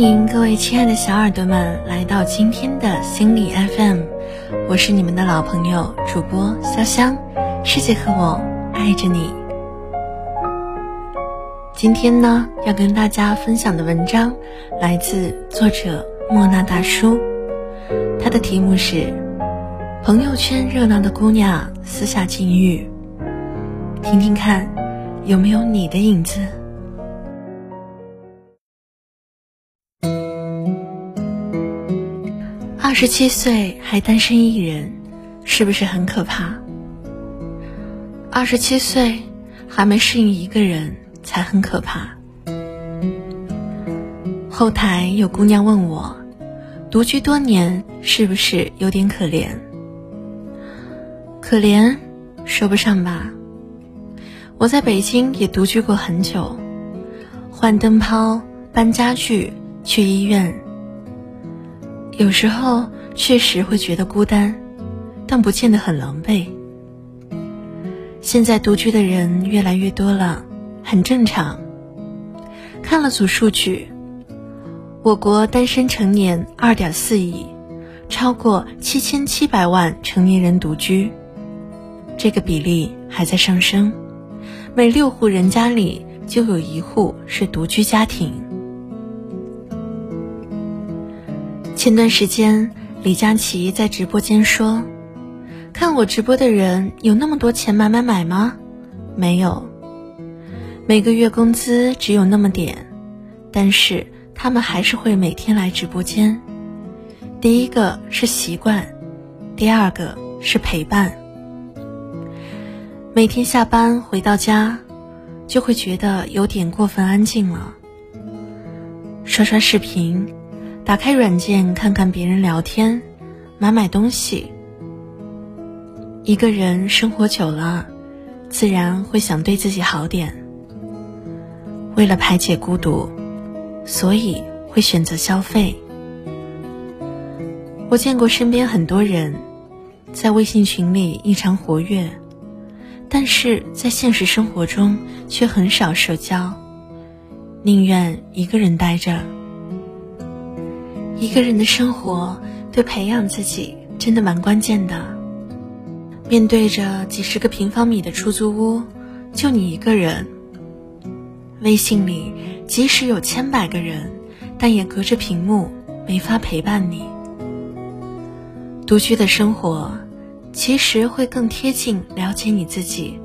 欢迎各位亲爱的小耳朵们来到今天的心理 FM，我是你们的老朋友主播潇湘，世界和我爱着你。今天呢，要跟大家分享的文章来自作者莫那大叔，他的题目是《朋友圈热闹的姑娘私下禁欲》，听听看有没有你的影子。十七岁还单身一人，是不是很可怕？二十七岁还没适应一个人，才很可怕。后台有姑娘问我，独居多年是不是有点可怜？可怜说不上吧。我在北京也独居过很久，换灯泡、搬家具、去医院。有时候确实会觉得孤单，但不见得很狼狈。现在独居的人越来越多了，很正常。看了组数据，我国单身成年二点四亿，超过七千七百万成年人独居，这个比例还在上升，每六户人家里就有一户是独居家庭。前段时间，李佳琦在直播间说：“看我直播的人有那么多钱买买买吗？没有。每个月工资只有那么点，但是他们还是会每天来直播间。第一个是习惯，第二个是陪伴。每天下班回到家，就会觉得有点过分安静了。刷刷视频。”打开软件看看别人聊天，买买东西。一个人生活久了，自然会想对自己好点。为了排解孤独，所以会选择消费。我见过身边很多人，在微信群里异常活跃，但是在现实生活中却很少社交，宁愿一个人待着。一个人的生活对培养自己真的蛮关键的。面对着几十个平方米的出租屋，就你一个人。微信里即使有千百个人，但也隔着屏幕，没法陪伴你。独居的生活，其实会更贴近了解你自己。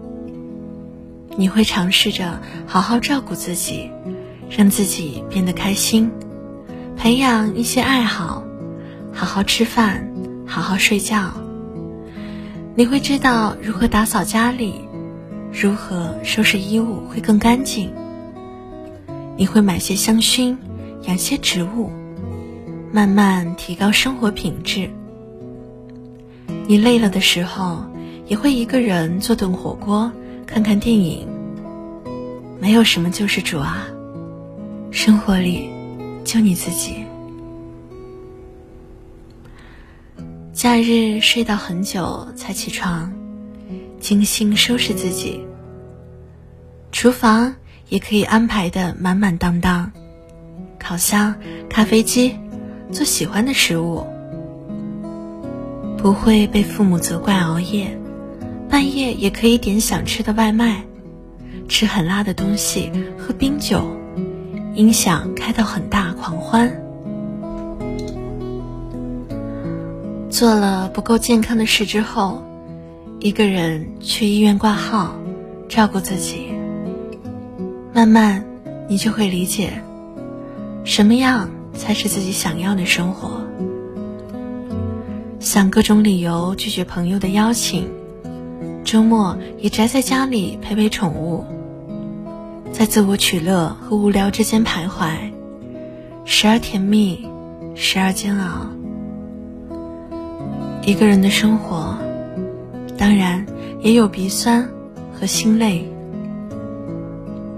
你会尝试着好好照顾自己，让自己变得开心。培养一些爱好，好好吃饭，好好睡觉。你会知道如何打扫家里，如何收拾衣物会更干净。你会买些香薰，养些植物，慢慢提高生活品质。你累了的时候，也会一个人做顿火锅，看看电影。没有什么救世主啊，生活里。就你自己。假日睡到很久才起床，精心收拾自己。厨房也可以安排的满满当当，烤箱、咖啡机，做喜欢的食物。不会被父母责怪熬夜，半夜也可以点想吃的外卖，吃很辣的东西，喝冰酒。音响开到很大，狂欢。做了不够健康的事之后，一个人去医院挂号，照顾自己。慢慢，你就会理解，什么样才是自己想要的生活。想各种理由拒绝朋友的邀请，周末也宅在家里陪陪宠物。在自我取乐和无聊之间徘徊，时而甜蜜，时而煎熬。一个人的生活，当然也有鼻酸和心累。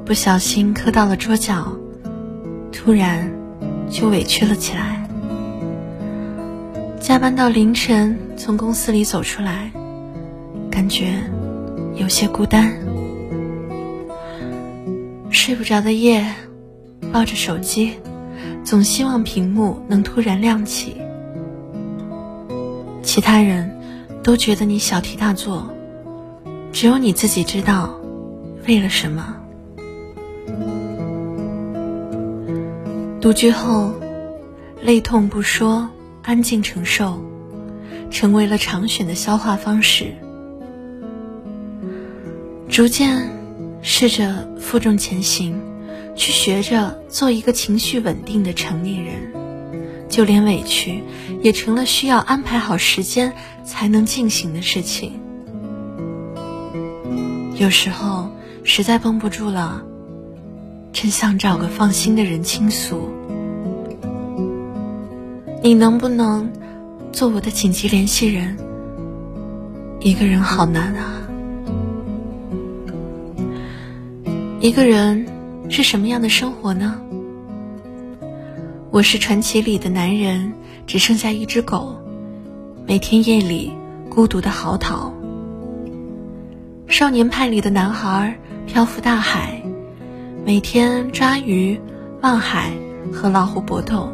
不小心磕到了桌角，突然就委屈了起来。加班到凌晨，从公司里走出来，感觉有些孤单。睡不着的夜，抱着手机，总希望屏幕能突然亮起。其他人都觉得你小题大做，只有你自己知道为了什么。独居后，泪痛不说，安静承受，成为了常选的消化方式。逐渐试着负重前行，去学着做一个情绪稳定的成年人。就连委屈，也成了需要安排好时间才能进行的事情。有时候实在绷不住了，真想找个放心的人倾诉。你能不能做我的紧急联系人？一个人好难啊。一个人是什么样的生活呢？我是传奇里的男人，只剩下一只狗，每天夜里孤独的嚎啕。少年派里的男孩漂浮大海，每天抓鱼、望海和老虎搏斗。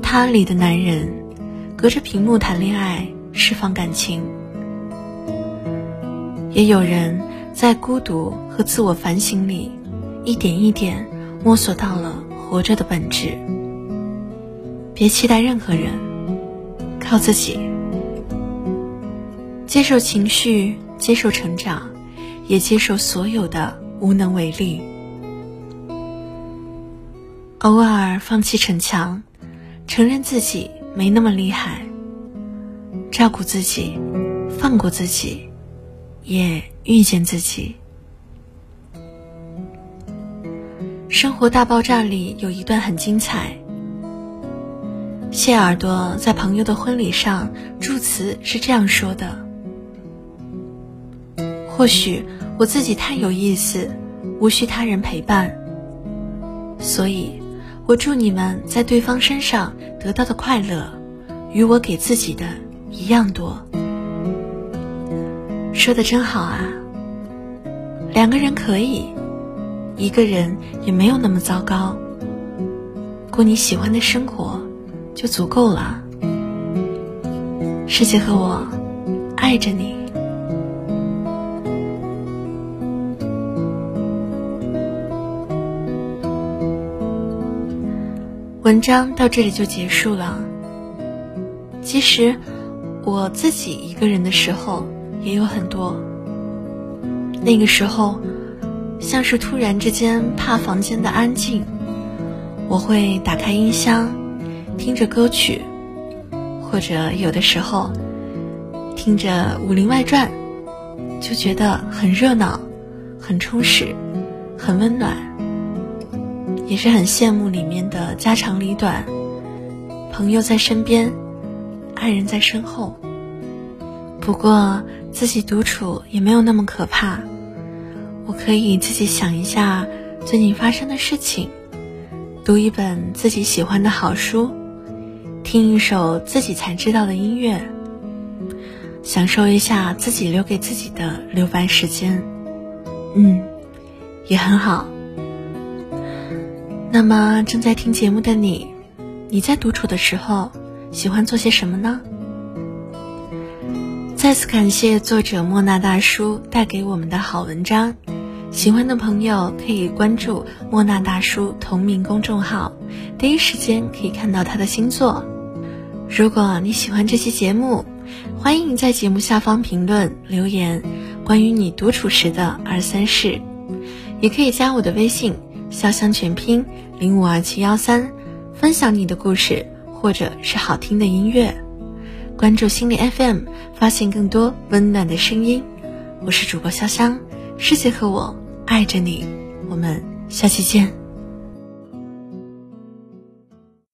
他里的男人，隔着屏幕谈恋爱，释放感情。也有人在孤独和自我反省里，一点一点摸索到了。活着的本质，别期待任何人，靠自己，接受情绪，接受成长，也接受所有的无能为力。偶尔放弃逞强，承认自己没那么厉害，照顾自己，放过自己，也遇见自己。《生活大爆炸》里有一段很精彩。谢耳朵在朋友的婚礼上祝词是这样说的：“或许我自己太有意思，无需他人陪伴，所以，我祝你们在对方身上得到的快乐，与我给自己的一样多。”说的真好啊！两个人可以。一个人也没有那么糟糕，过你喜欢的生活就足够了。世界和我爱着你。文章到这里就结束了。其实我自己一个人的时候也有很多，那个时候。像是突然之间怕房间的安静，我会打开音箱，听着歌曲，或者有的时候听着《武林外传》，就觉得很热闹、很充实、很温暖，也是很羡慕里面的家长里短，朋友在身边，爱人在身后。不过自己独处也没有那么可怕。我可以自己想一下最近发生的事情，读一本自己喜欢的好书，听一首自己才知道的音乐，享受一下自己留给自己的留白时间。嗯，也很好。那么正在听节目的你，你在独处的时候喜欢做些什么呢？再次感谢作者莫那大叔带给我们的好文章。喜欢的朋友可以关注莫那大叔同名公众号，第一时间可以看到他的新作。如果你喜欢这期节目，欢迎在节目下方评论留言，关于你独处时的二三事，也可以加我的微信“潇湘全拼零五二七幺三”，分享你的故事或者是好听的音乐。关注心理 FM，发现更多温暖的声音。我是主播潇湘。世界和我爱着你，我们下期见。